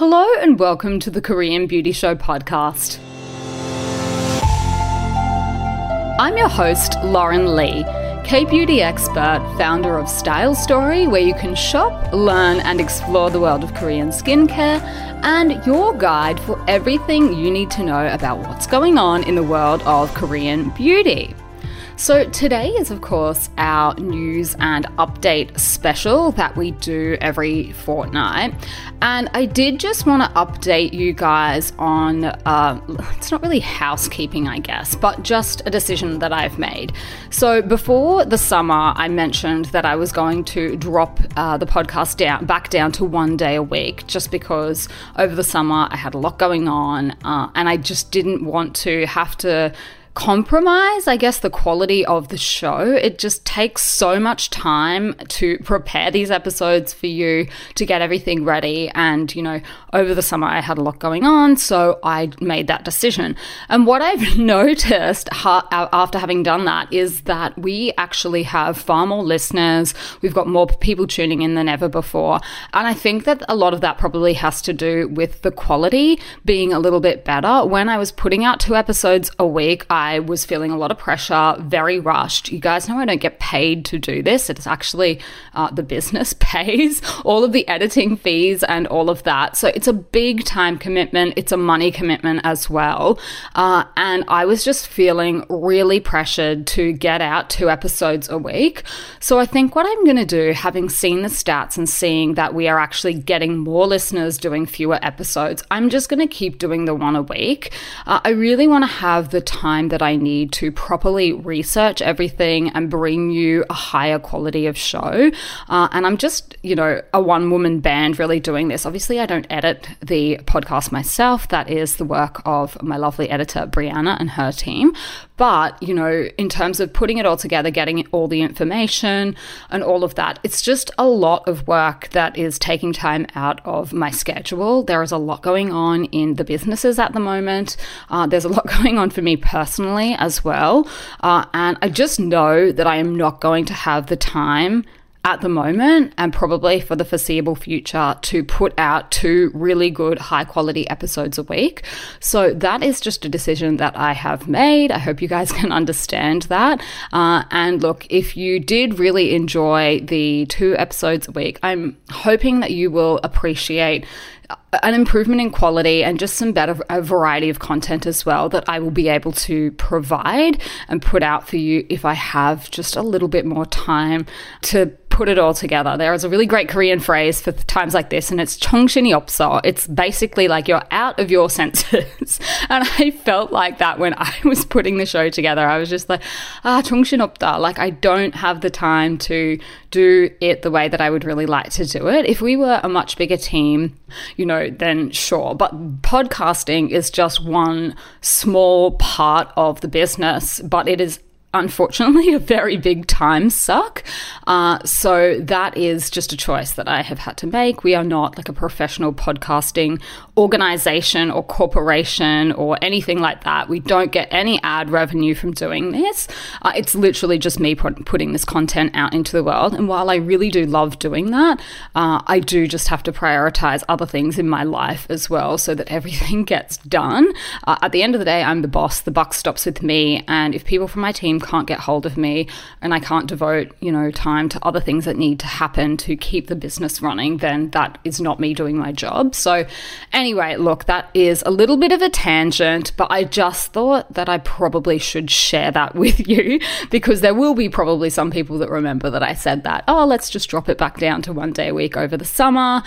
Hello and welcome to the Korean Beauty Show podcast. I'm your host, Lauren Lee, K beauty expert, founder of Style Story, where you can shop, learn, and explore the world of Korean skincare, and your guide for everything you need to know about what's going on in the world of Korean beauty. So, today is, of course, our news and update special that we do every fortnight. And I did just want to update you guys on uh, it's not really housekeeping, I guess, but just a decision that I've made. So, before the summer, I mentioned that I was going to drop uh, the podcast down back down to one day a week just because over the summer I had a lot going on uh, and I just didn't want to have to compromise, I guess, the quality of the show. It just takes so much time to prepare these episodes for you to get everything ready. And, you know, over the summer I had a lot going on, so I made that decision. And what I've noticed ha- after having done that is that we actually have far more listeners. We've got more people tuning in than ever before. And I think that a lot of that probably has to do with the quality being a little bit better. When I was putting out two episodes a week, I I was feeling a lot of pressure, very rushed. You guys know I don't get paid to do this. It's actually uh, the business pays all of the editing fees and all of that. So it's a big time commitment. It's a money commitment as well. Uh, and I was just feeling really pressured to get out two episodes a week. So I think what I'm going to do, having seen the stats and seeing that we are actually getting more listeners doing fewer episodes, I'm just going to keep doing the one a week. Uh, I really want to have the time that I need to properly research everything and bring you a higher quality of show. Uh, and I'm just, you know, a one woman band really doing this. Obviously, I don't edit the podcast myself. That is the work of my lovely editor, Brianna, and her team. But, you know, in terms of putting it all together, getting all the information and all of that, it's just a lot of work that is taking time out of my schedule. There is a lot going on in the businesses at the moment. Uh, there's a lot going on for me personally as well. Uh, and I just know that I am not going to have the time at the moment and probably for the foreseeable future to put out two really good high quality episodes a week. So that is just a decision that I have made. I hope you guys can understand that. Uh, and look, if you did really enjoy the two episodes a week, I'm hoping that you will appreciate an improvement in quality and just some better a variety of content as well that I will be able to provide and put out for you if I have just a little bit more time to put it all together. There is a really great Korean phrase for times like this, and it's chongshini opso. It's basically like you're out of your senses. and I felt like that when I was putting the show together. I was just like, ah, chongshin opda. Like, I don't have the time to do it the way that I would really like to do it. If we were a much bigger team, you know, then sure. But podcasting is just one small part of the business, but it is unfortunately a very big time suck. Uh, so that is just a choice that I have had to make. We are not like a professional podcasting organization or corporation or anything like that. We don't get any ad revenue from doing this. Uh, it's literally just me put, putting this content out into the world. And while I really do love doing that, uh, I do just have to prioritize other things in my life as well so that everything gets done. Uh, at the end of the day, I'm the boss. The buck stops with me. And if people from my team can't get hold of me and I can't devote, you know, time to other things that need to happen to keep the business running, then that is not me doing my job. So, anyway, look, that is a little bit of a tangent, but I just thought that I probably should share that with you because there will be probably some people that remember that I said that, oh, let's just drop it back down to one day a week over the summer.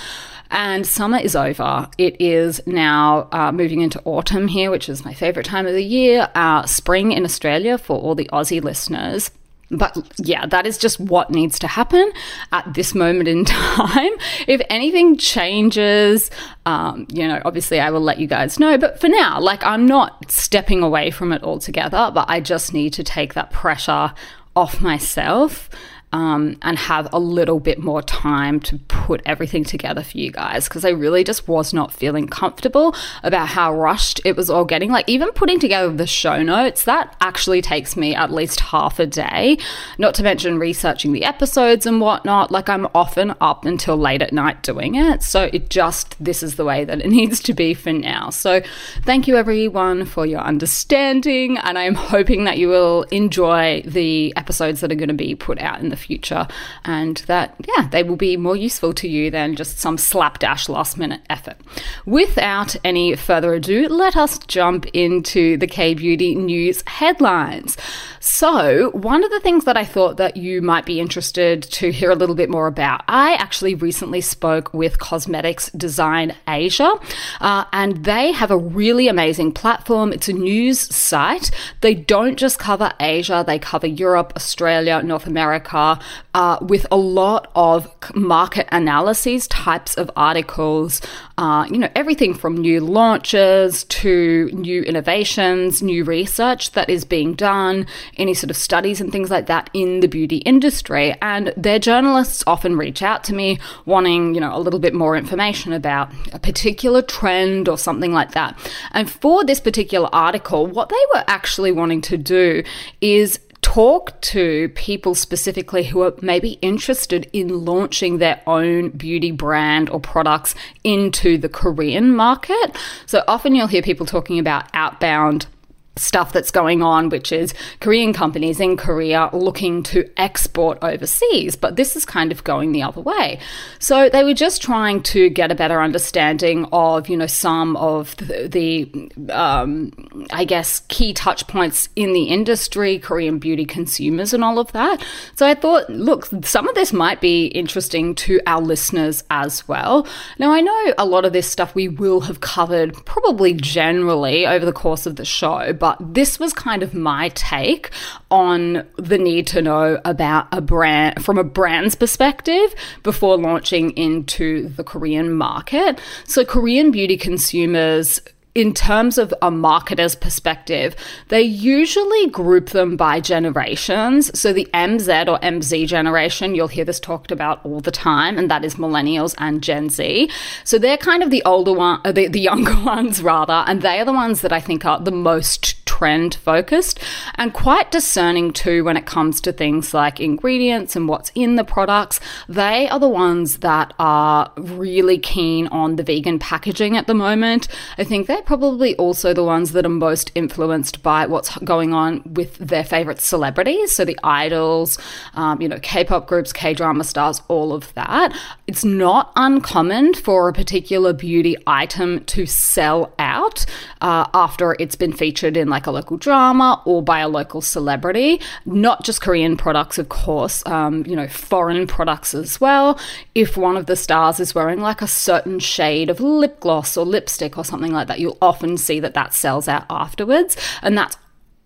And summer is over. It is now uh, moving into autumn here, which is my favorite time of the year. Uh, spring in Australia for all the Aussie listeners. But yeah, that is just what needs to happen at this moment in time. If anything changes, um, you know, obviously I will let you guys know. But for now, like I'm not stepping away from it altogether, but I just need to take that pressure off myself um, and have a little bit more time to put everything together for you guys because I really just was not feeling comfortable about how rushed it was all getting. Like, even putting together the show notes, that actually takes me at least half a day, not to mention researching the episodes and whatnot. Like, I'm often up until late at night doing it. So, it just, this is the way that it needs to be for now. So, thank you everyone for your understanding, and I'm hoping that you will enjoy the episodes that are going to be put out in the future and that, yeah, they will be more useful to you than just some slapdash last minute effort. Without any further ado, let us jump into the K Beauty news headlines. So, one of the things that I thought that you might be interested to hear a little bit more about, I actually recently spoke with Cosmetics Design Asia, uh, and they have a really amazing platform. It's a news site. They don't just cover Asia, they cover Europe, Australia, North America, uh, with a lot of market analyses, types of articles, uh, you know, everything from new launches to new innovations, new research that is being done, any sort of studies and things like that in the beauty industry. And their journalists often reach out to me wanting, you know, a little bit more information about a particular trend or something like that. And for this particular article, what they were actually wanting to do is talk to people specifically who are maybe interested in launching their own beauty brand or products into the Korean market. So often you'll hear people talking about outbound stuff that's going on, which is Korean companies in Korea looking to export overseas. But this is kind of going the other way. So they were just trying to get a better understanding of, you know, some of the, the um, I guess, key touch points in the industry, Korean beauty consumers, and all of that. So I thought, look, some of this might be interesting to our listeners as well. Now, I know a lot of this stuff we will have covered probably generally over the course of the show but this was kind of my take on the need to know about a brand from a brand's perspective before launching into the Korean market. So, Korean beauty consumers in terms of a marketer's perspective, they usually group them by generations. So the MZ or MZ generation, you'll hear this talked about all the time, and that is millennials and Gen Z. So they're kind of the older one, uh, the, the younger ones rather, and they are the ones that I think are the most trend focused and quite discerning too when it comes to things like ingredients and what's in the products. They are the ones that are really keen on the vegan packaging at the moment. I think they're probably also the ones that are most influenced by what's going on with their favorite celebrities. So the idols, um, you know, K pop groups, K drama stars, all of that. It's not uncommon for a particular beauty item to sell out uh, after it's been featured in like a local drama or by a local celebrity. Not just Korean products, of course, um, you know, foreign products as well. If one of the stars is wearing like a certain shade of lip gloss or lipstick or something like that, you'll often see that that sells out afterwards. And that's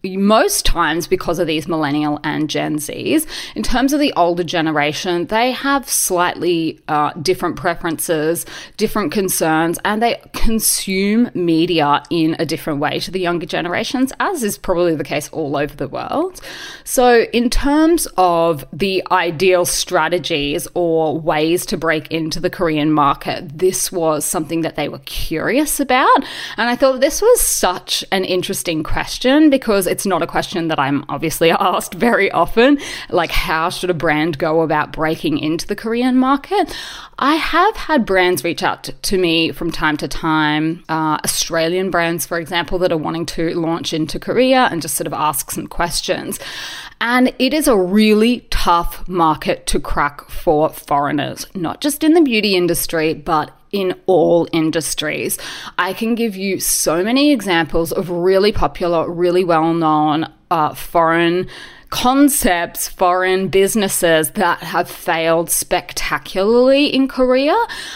most times because of these millennial and Gen Zs. In terms of the older generation, they have slightly uh, different preferences, different concerns, and they consume media in a different way to the younger generations, as is probably the case all over the world. So, in terms of the ideal strategies or ways to break into the Korean market, this was something that they were curious about. And I thought this was such an interesting question because it's not a question that I'm obviously asked very often. Like, how should a brand go about breaking into the Korean market? I have had brands reach out to, to me from time to time, uh, Australian brands, for example, that are wanting to launch into Korea and just sort of ask some questions. And it is a really tough market to crack for foreigners, not just in the beauty industry, but in all industries. I can give you so many examples of really popular, really well known uh, foreign concepts, foreign businesses that have failed spectacularly in Korea.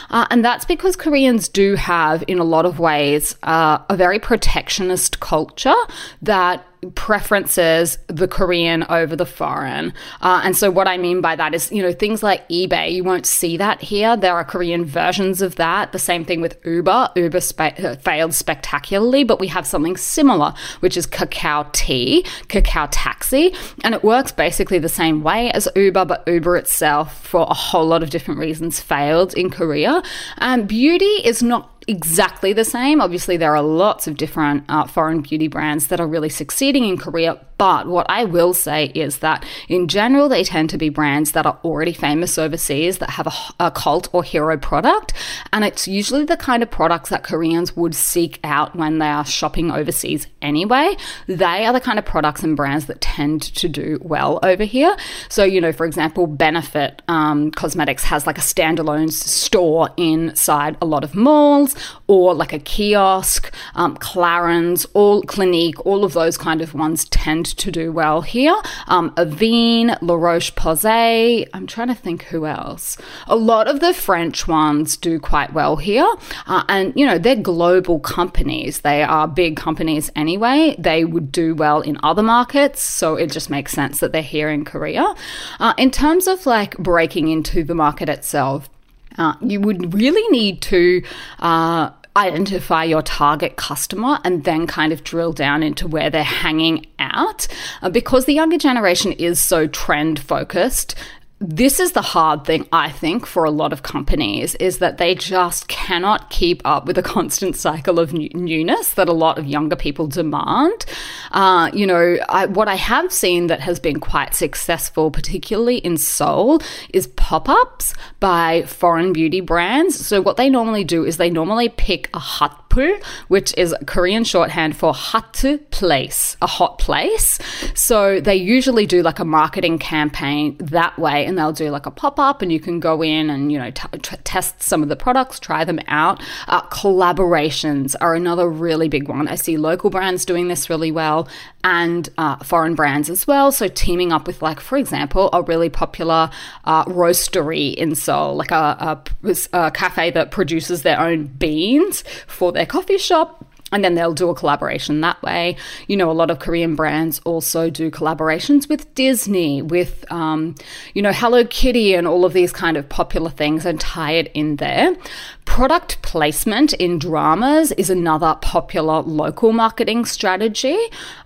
Uh, and that's because Koreans do have, in a lot of ways, uh, a very protectionist culture that preferences the Korean over the foreign. Uh, and so, what I mean by that is, you know, things like eBay, you won't see that here. There are Korean versions of that. The same thing with Uber. Uber uh, failed spectacularly, but we have something similar, which is Kakao T, Kakao Taxi. And it works basically the same way as Uber, but Uber itself, for a whole lot of different reasons, failed in Korea. And beauty is not exactly the same. Obviously, there are lots of different uh, foreign beauty brands that are really succeeding in Korea, but what I will say is that in general, they tend to be brands that are already famous overseas that have a, a, cult or hero product. And it's usually the kind of products that Koreans would seek out when they are shopping overseas anyway. They are the kind of products and brands that tend to do well over here. So, you know, for example, Benefit um, Cosmetics has like a standalone store inside a lot of malls or like a kiosk, um, Clarins, all Clinique, all of those kind of ones tend to do well here. Um, Avène, La Roche Posay. I'm trying to think who else. A lot of the French ones do quite well here. Uh, and, you know, they're global companies. They are big companies anyway. They would do well in other markets. So it just makes sense that they're here in Korea. Uh, in terms of like breaking into the market itself, uh, you would really need to uh, identify your target customer and then kind of drill down into where they're hanging out. Uh, because the younger generation is so trend focused, this is the hard thing i think for a lot of companies is that they just cannot keep up with the constant cycle of newness that a lot of younger people demand. Uh, you know I, what i have seen that has been quite successful particularly in seoul is pop-ups by foreign beauty brands. So what they normally do is they normally pick a which is Korean shorthand for hot place, a hot place. So they usually do like a marketing campaign that way, and they'll do like a pop up, and you can go in and you know t- t- test some of the products, try them out. Uh, collaborations are another really big one. I see local brands doing this really well, and uh, foreign brands as well. So teaming up with like, for example, a really popular uh, roastery in Seoul, like a, a, a cafe that produces their own beans for their their coffee shop and then they'll do a collaboration that way. You know, a lot of Korean brands also do collaborations with Disney, with, um, you know, Hello Kitty and all of these kind of popular things and tie it in there. Product placement in dramas is another popular local marketing strategy.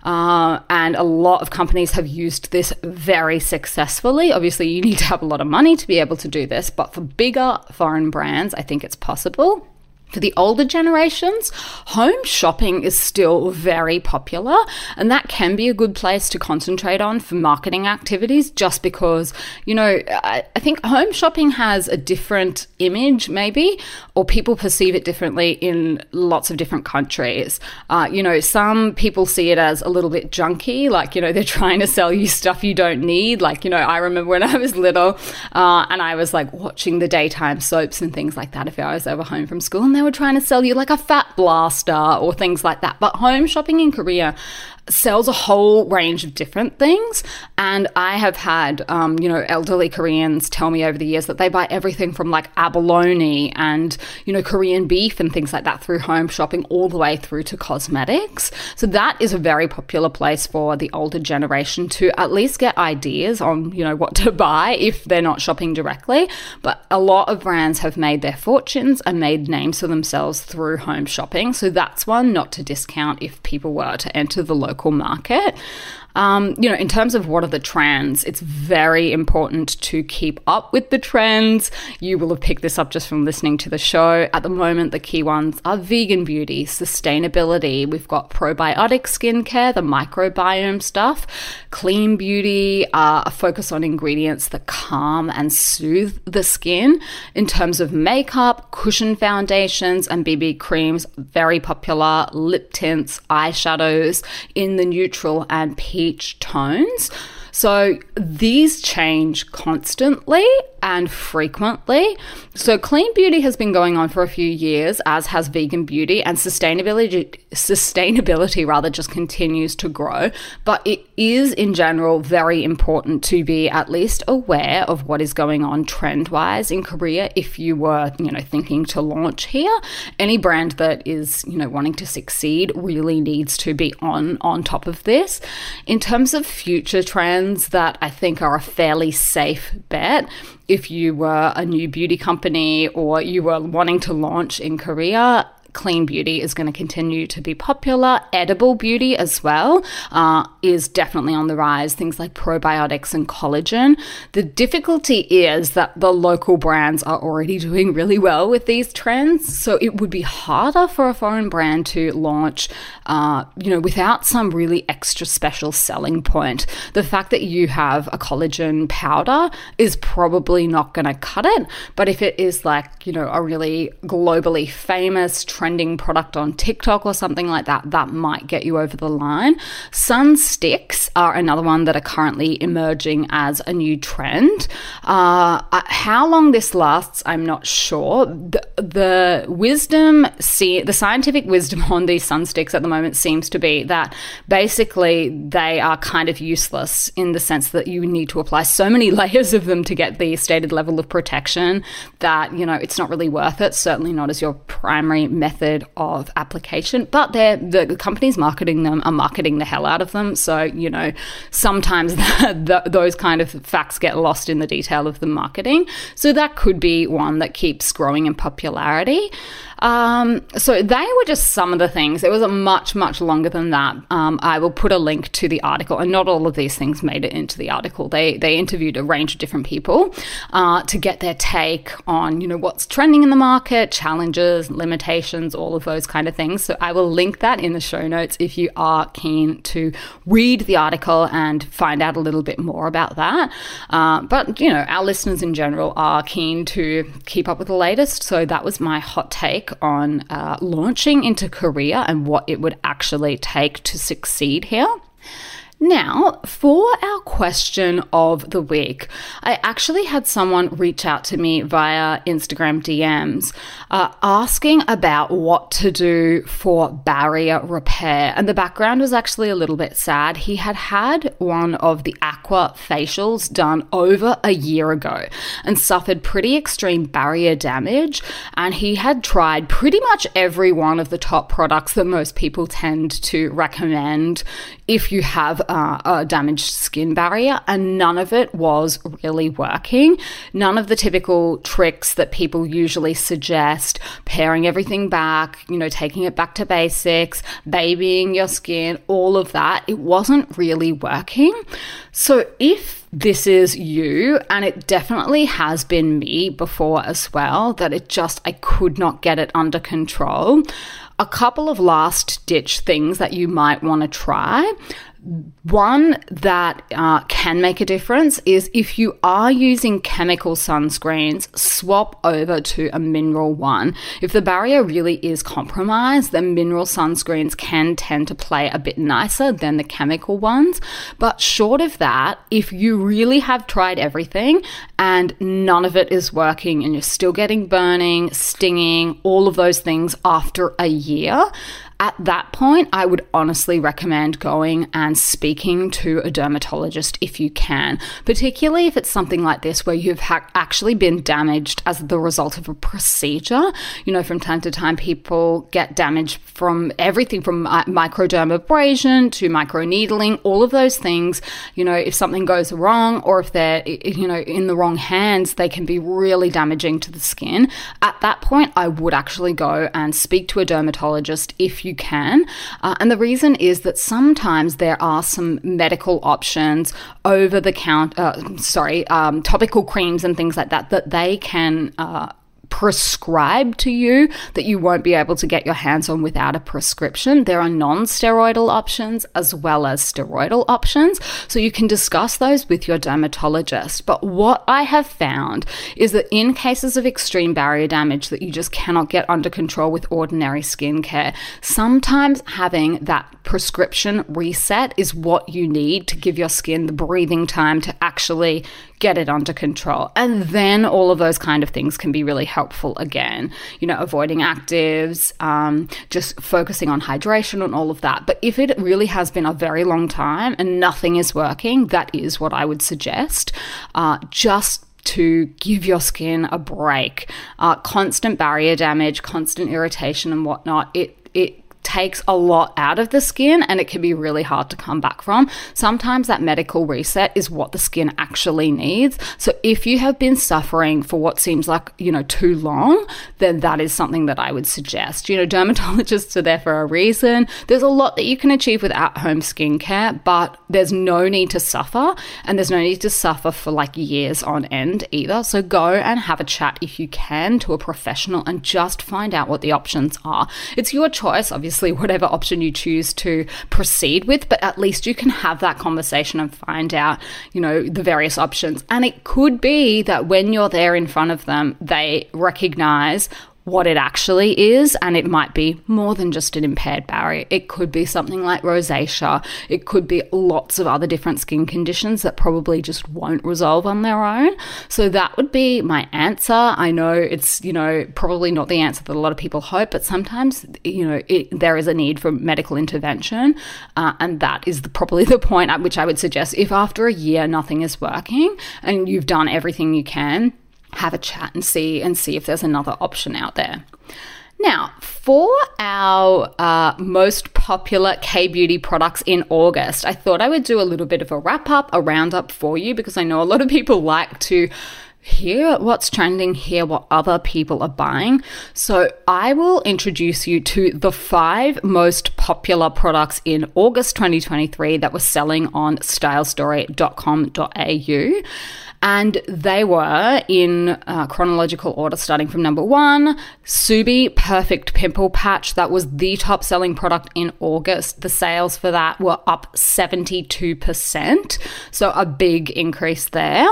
Uh, and a lot of companies have used this very successfully. Obviously, you need to have a lot of money to be able to do this, but for bigger foreign brands, I think it's possible. For the older generations, home shopping is still very popular, and that can be a good place to concentrate on for marketing activities just because, you know, I, I, think home shopping has a different image, maybe, or people perceive it differently in lots of different countries. Uh, you know, some people see it as a little bit junky, like, you know, they're trying to sell you stuff you don't need. Like, you know, I remember when I was little uh, and I was like watching the daytime soaps and things like that if I was ever home from school and they were trying to sell you like a fat blaster or things like that. But home shopping in Korea sells a whole range of different things. And I have had, um, you know, elderly Koreans tell me over the years that they buy everything from like abalone and, you know, Korean beef and things like that through home shopping all the way through to cosmetics. So that is a very popular place for the older generation to at least get ideas on, you know, what to buy if they're not shopping directly. But a lot of brands have made their fortunes and made names for themselves through home shopping. So that's one not to discount if people were to enter the local local market. Um, you know, in terms of what are the trends, it's very important to keep up with the trends. You will have picked this up just from listening to the show. At the moment, the key ones are vegan beauty, sustainability. We've got probiotic skincare, the microbiome stuff, clean beauty, uh, a focus on ingredients that calm and soothe the skin. In terms of makeup, cushion foundations and BB creams, very popular. Lip tints, eyeshadows in the neutral and peach tones. So these change constantly and frequently. So clean beauty has been going on for a few years, as has vegan beauty, and sustainability sustainability rather just continues to grow. But it is in general very important to be at least aware of what is going on trend wise in Korea if you were, you know, thinking to launch here. Any brand that is, you know, wanting to succeed really needs to be on on top of this. In terms of future trends that I think are a fairly safe bet, if you were a new beauty company or you were wanting to launch in Korea, clean beauty is going to continue to be popular. Edible beauty as well uh, is definitely on the rise. Things like probiotics and collagen. The difficulty is that the local brands are already doing really well with these trends, so it would be harder for a foreign brand to launch, uh, you know, without some really extra special selling point. The fact that you have a collagen powder is probably not going to cut it, but if it is like you know a really globally famous trend trending product on TikTok or something like that, that might get you over the line. Sun sticks are another one that are currently emerging as a new trend. Uh, how long this lasts, I'm not sure. The, the wisdom, see, the scientific wisdom on these sun sticks at the moment seems to be that basically they are kind of useless in the sense that you need to apply so many layers of them to get the stated level of protection that, you know, it's not really worth it. Certainly not as your primary method method of application, but they're, the companies marketing them are marketing the hell out of them. So, you know, sometimes those kind of facts get lost in the detail of the marketing. So that could be one that keeps growing in popularity. Um, so they were just some of the things. It was a much, much longer than that. Um, I will put a link to the article, and not all of these things made it into the article. They they interviewed a range of different people uh, to get their take on you know what's trending in the market, challenges, limitations, all of those kind of things. So I will link that in the show notes if you are keen to read the article and find out a little bit more about that. Uh, but you know, our listeners in general are keen to keep up with the latest. So that was my hot take take on uh, launching into Korea and what it would actually take to succeed here. Now, for our question of the week, I actually had someone reach out to me via Instagram DMs uh, asking about what to do for barrier repair. And the background was actually a little bit sad. He had had one of the aqua facials done over a year ago and suffered pretty extreme barrier damage. And he had tried pretty much every one of the top products that most people tend to recommend if you have uh, a damaged skin barrier, and none of it was really working. None of the typical tricks that people usually suggest, paring everything back, you know, taking it back to basics, babying your skin, all of that, it wasn't really working. So if this is you, and it definitely has been me before as well, that it just, I could not get it under control a couple of last ditch things that you might want to try. One that uh, can make a difference is if you are using chemical sunscreens, swap over to a mineral one. If the barrier really is compromised, then mineral sunscreens can tend to play a bit nicer than the chemical ones. But short of that, if you really have tried everything and none of it is working and you're still getting burning, stinging, all of those things after a year, at that point, I would honestly recommend going and speaking to a dermatologist if you can, particularly if it's something like this where you've ha- actually been damaged as the result of a procedure. You know, from time to time, people get damaged from everything from microdermabrasion to microneedling, all of those things. You know, if something goes wrong or if they're, you know, in the wrong hands, they can be really damaging to the skin. At that point, I would actually go and speak to a dermatologist if you can. Uh, and the reason is that sometimes there are some medical options over the count, uh, sorry, um, topical creams and things like that, that they can. Uh, prescribed to you that you won't be able to get your hands on without a prescription. There are non steroidal options as well as steroidal options. So you can discuss those with your dermatologist. But what I have found is that in cases of extreme barrier damage that you just cannot get under control with ordinary skincare, sometimes having that prescription reset is what you need to give your skin the breathing time to actually get it under control. And then all of those kind of things can be really helpful again. You know, avoiding actives, um, just focusing on hydration and all of that. But if it really has been a very long time and nothing is working, that is what I would suggest. Uh, just to give your skin a break. Uh, constant barrier damage, constant irritation, and whatnot. It it takes a lot out of the skin and it can be really hard to come back from. Sometimes that medical reset is what the skin actually needs. So if you have been suffering for what seems like, you know, too long, then that is something that I would suggest. You know, dermatologists are there for a reason. There's a lot that you can achieve with at home skincare, but there's no need to suffer and there's no need to suffer for like years on end either. So go and have a chat if you can to a professional and just find out what the options are. It's your choice, obviously obviously whatever option you choose to proceed with, but at least you can have that conversation and find out, you know, the various options. And it could be that when you're there in front of them, they recognize what it actually is, and it might be more than just an impaired barrier. It could be something like rosacea. It could be lots of other different skin conditions that probably just won't resolve on their own. So that would be my answer. I know it's, you know, probably not the answer that a lot of people hope, but sometimes, you know, it, there is a need for medical intervention. Uh, and that is the, probably the point at which I would suggest if after a year nothing is working and you've done everything you can, have a chat and see and see if there's another option out there. Now, for our uh, most popular K beauty products in August, I thought I would do a little bit of a wrap up, a roundup for you because I know a lot of people like to hear what's trending, hear what other people are buying. So, I will introduce you to the five most popular products in August 2023 that were selling on stylestory.com.au. And they were in uh, chronological order, starting from number one Subi Perfect Pimple Patch. That was the top selling product in August. The sales for that were up 72%. So a big increase there.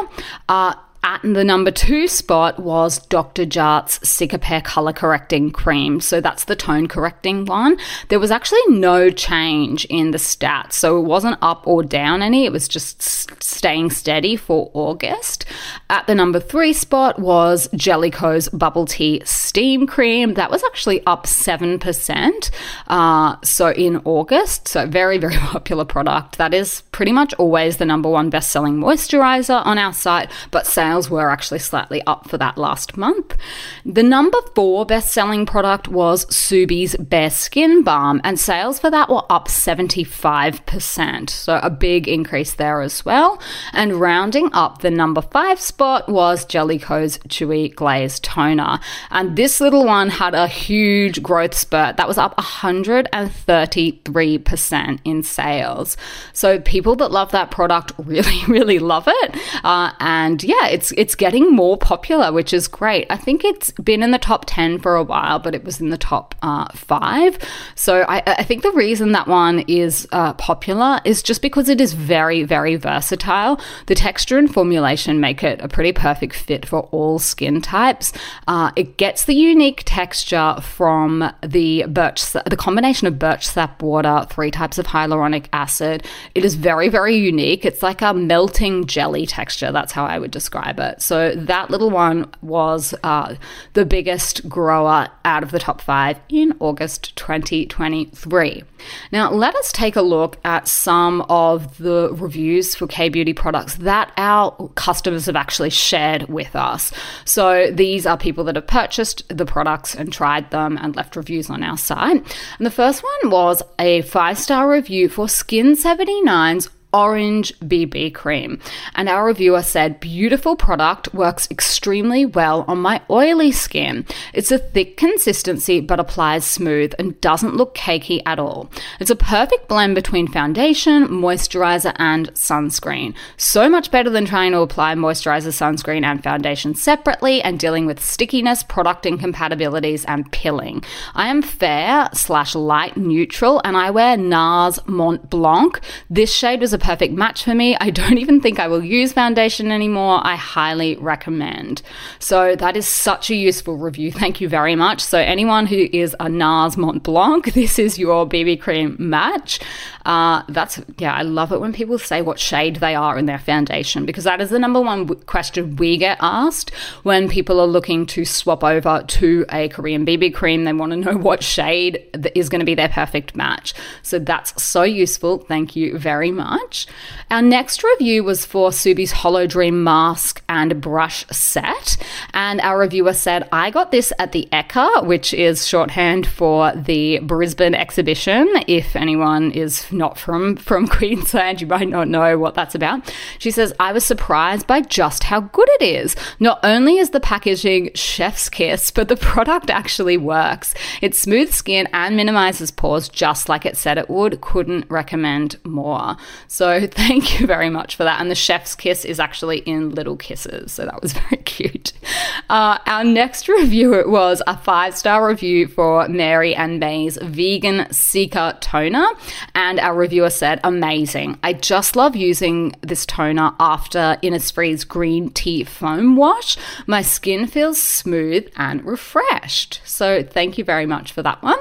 Uh, at the number two spot was Dr. Jart's Cicapair Color Correcting Cream. So that's the tone correcting one. There was actually no change in the stats. So it wasn't up or down any. It was just staying steady for August. At the number three spot was Jelly Ko's Bubble Tea Steam Cream. That was actually up 7%. Uh, so in August. So very, very popular product. That is pretty much always the number one best selling moisturizer on our site, but sales sales were actually slightly up for that last month. The number four best selling product was Subi's Bare Skin Balm, and sales for that were up 75%. So a big increase there as well. And rounding up the number five spot was Jelly Ko's Chewy Glaze Toner. And this little one had a huge growth spurt that was up 133% in sales. So people that love that product really, really love it. Uh, and yeah, it's it's it's getting more popular, which is great. I think it's been in the top ten for a while, but it was in the top uh, five. So I, I, think the reason that one is uh, popular is just because it is very very versatile. The texture and formulation make it a pretty perfect fit for all skin types. Uh, it gets the unique texture from the birch, the combination of birch sap water, three types of hyaluronic acid. It is very very unique. It's like a melting jelly texture. That's how I would describe So that little one was uh, the biggest grower out of the top five in August 2023. Now, let us take a look at some of the reviews for K Beauty products that our customers have actually shared with us. So these are people that have purchased the products and tried them and left reviews on our site. And the first one was a five star review for Skin 79's Orange BB Cream. And our reviewer said, Beautiful product, works extremely well on my oily skin. It's a thick consistency but applies smooth and doesn't look cakey at all. It's a perfect blend between foundation, moisturizer, and sunscreen. So much better than trying to apply moisturizer, sunscreen, and foundation separately and dealing with stickiness, product incompatibilities, and pilling. I am fair slash light neutral and I wear NARS Mont Blanc. This shade was a perfect match for me. I don't even think I will use foundation anymore. I highly recommend. So that is such a useful review. Thank you very much. So anyone who is a NARS Mont Blanc, this is your BB cream match. Uh, that's yeah, I love it when people say what shade they are in their foundation because that is the number one question we get asked when people are looking to swap over to a Korean BB cream. They want to know what shade is going to be their perfect match. So that's so useful. Thank you very much. Our next review was for Subi's Hollow Dream mask and brush set, and our reviewer said, "I got this at the Ekka, which is shorthand for the Brisbane exhibition. If anyone is not from from Queensland, you might not know what that's about. She says, "I was surprised by just how good it is. Not only is the packaging chef's kiss, but the product actually works. It smooths skin and minimizes pores just like it said it would. Couldn't recommend more." So, thank you very much for that. And the chef's kiss is actually in little kisses, so that was very cute. Uh, our next review was a five star review for Mary and May's vegan Cica toner, and our reviewer said, Amazing. I just love using this toner after Innisfree's green tea foam wash. My skin feels smooth and refreshed. So, thank you very much for that one.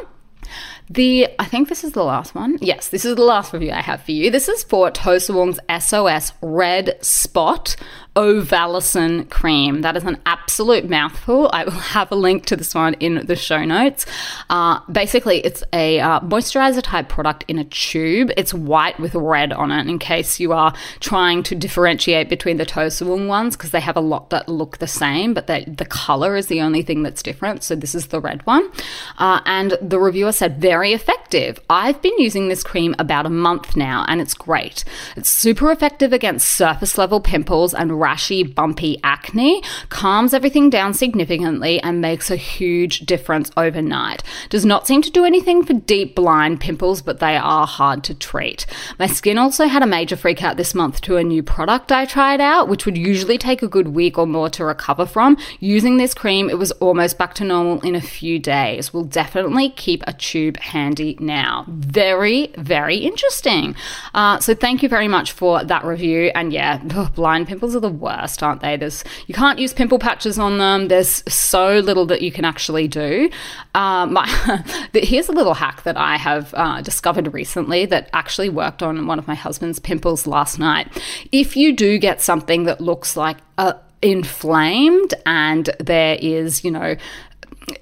The I think this is the last one. Yes, this is the last review I have for you. This is for Tosowoong's SOS Red Spot Ovalicin cream. That is an absolute mouthful. I will have a link to this one in the show notes. Uh, basically, it's a uh, moisturizer type product in a tube. It's white with red on it in case you are trying to differentiate between the To ones because they have a lot that look the same, but the color is the only thing that's different. So this is the red one. Uh, and the reviewer said, very effective. I've been using this cream about a month now and it's great. It's super effective against surface level pimples and rashy, bumpy acne, calms everything down significantly, and makes a huge difference overnight. Does not seem to do anything for deep, blind pimples, but they are hard to treat. My skin also had a major freak out this month to a new product I tried out, which would usually take a good week or more to recover from. Using this cream, it was almost back to normal in a few days. We'll definitely keep a tube handy now. Very, very interesting. Uh, so, thank you very much for that review. And yeah, blind pimples are the worst, aren't they? There's you can't use pimple patches on them. There's so little that you can actually do. Um, my, here's a little hack that I have uh, discovered recently that actually worked on one of my husband's pimples last night. If you do get something that looks like a inflamed and there is, you know,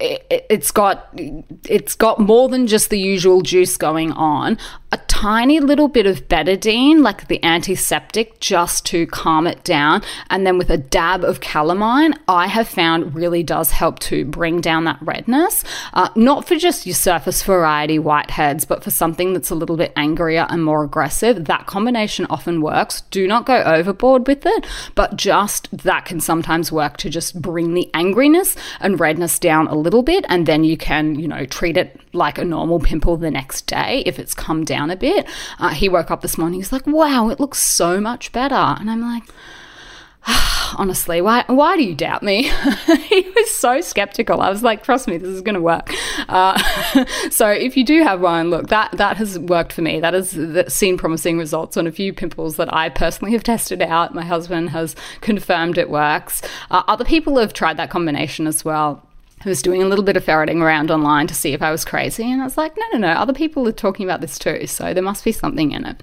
it, has got it's got more than just the usual juice going on a tiny little bit of betadine, like the antiseptic, just to calm it down. And then with a dab of calamine, I have found really does help to bring down that redness. Uh, not for just your surface variety whiteheads, but for something that's a little bit angrier and more aggressive. That combination often works. Do not go overboard with it, but just that can sometimes work to just bring the angriness and redness down a little bit. And then you can, you know, treat it like a normal pimple the next day if it's come down a bit. Uh, he woke up this morning, he's like, wow, it looks so much better. And I'm like, honestly, why why do you doubt me? he was so skeptical. I was like, trust me, this is going to work. Uh, so if you do have one, look, that that has worked for me. That has seen promising results on a few pimples that I personally have tested out. My husband has confirmed it works. Uh, other people have tried that combination as well. I was doing a little bit of ferreting around online to see if I was crazy, and I was like, no, no, no, other people are talking about this too, so there must be something in it.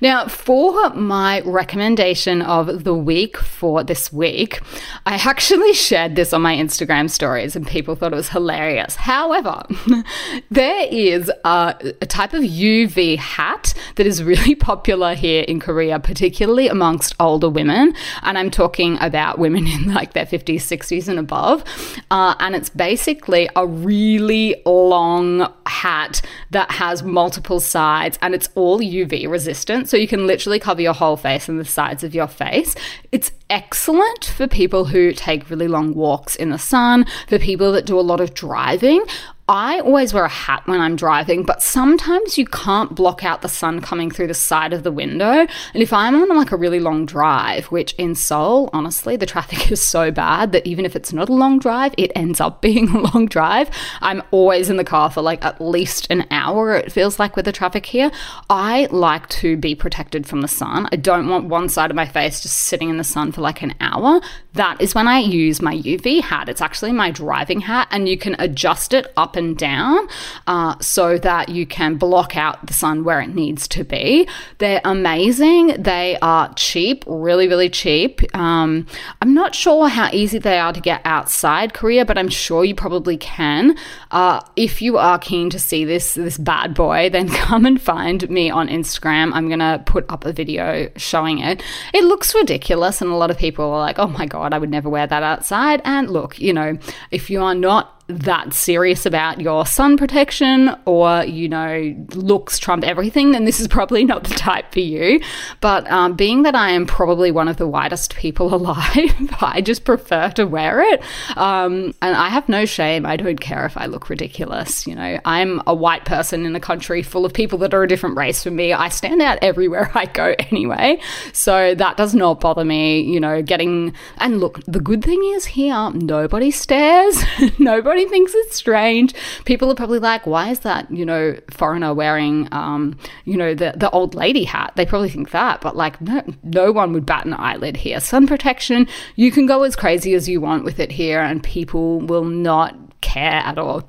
Now, for my recommendation of the week for this week, I actually shared this on my Instagram stories, and people thought it was hilarious. However, there is a, a type of UV hat that is really popular here in Korea, particularly amongst older women, and I'm talking about women in like their 50s, 60s, and above, uh, and it's basically a really long hat that has multiple sides and it's all UV resistant. So you can literally cover your whole face and the sides of your face. It's excellent for people who take really long walks in the sun, for people that do a lot of driving. I always wear a hat when I'm driving, but sometimes you can't block out the sun coming through the side of the window. And if I'm on like a really long drive, which in Seoul, honestly, the traffic is so bad that even if it's not a long drive, it ends up being a long drive. I'm always in the car for like at least an hour, it feels like with the traffic here. I like to be protected from the sun. I don't want one side of my face just sitting in the sun for like an hour. That is when I use my UV hat. It's actually my driving hat, and you can adjust it up and down uh, so that you can block out the sun where it needs to be. They're amazing. They are cheap, really, really cheap. Um, I'm not sure how easy they are to get outside Korea, but I'm sure you probably can. Uh, if you are keen to see this this bad boy, then come and find me on Instagram. I'm gonna put up a video showing it. It looks ridiculous, and a lot of people are like, "Oh my god, I would never wear that outside." And look, you know, if you are not that serious about your sun protection or, you know, looks trump everything, then this is probably not the type for you. But um, being that I am probably one of the whitest people alive, I just prefer to wear it. Um, and I have no shame. I don't care if I look ridiculous. You know, I'm a white person in a country full of people that are a different race from me. I stand out everywhere I go anyway. So that does not bother me, you know, getting. And look, the good thing is here, nobody stares, nobody everybody thinks it's strange. People are probably like, why is that, you know, foreigner wearing, um, you know, the, the old lady hat? They probably think that, but like, no, no one would bat an eyelid here. Sun protection, you can go as crazy as you want with it here, and people will not care at all.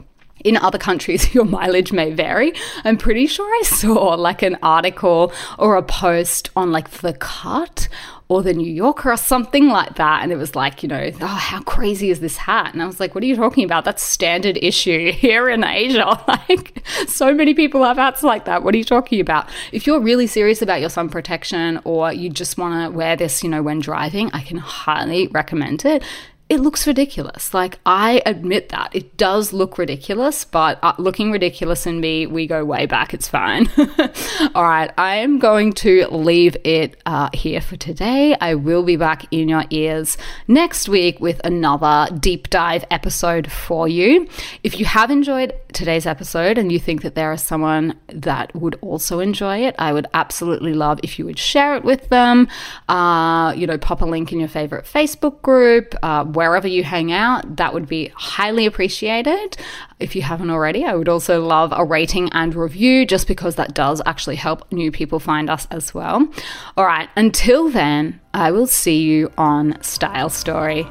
In other countries, your mileage may vary. I'm pretty sure I saw like an article or a post on like The Cut or the New Yorker or something like that. And it was like, you know, oh, how crazy is this hat? And I was like, what are you talking about? That's standard issue here in Asia. Like, so many people have hats like that. What are you talking about? If you're really serious about your sun protection or you just want to wear this, you know, when driving, I can highly recommend it it looks ridiculous. Like, I admit that. It does look ridiculous, but uh, looking ridiculous and me, we go way back. It's fine. All right, I am going to leave it uh, here for today. I will be back in your ears next week with another deep dive episode for you. If you have enjoyed today's episode and you think that there is someone that would also enjoy it, I would absolutely love if you would share it with them. Uh, you know, pop a link in your favorite Facebook group uh, wherever you hang out. That would be highly appreciated. If you haven't already, I would also love a rating and review just because that does actually help new people find us as well. All right, until then, I will see you on Style Story.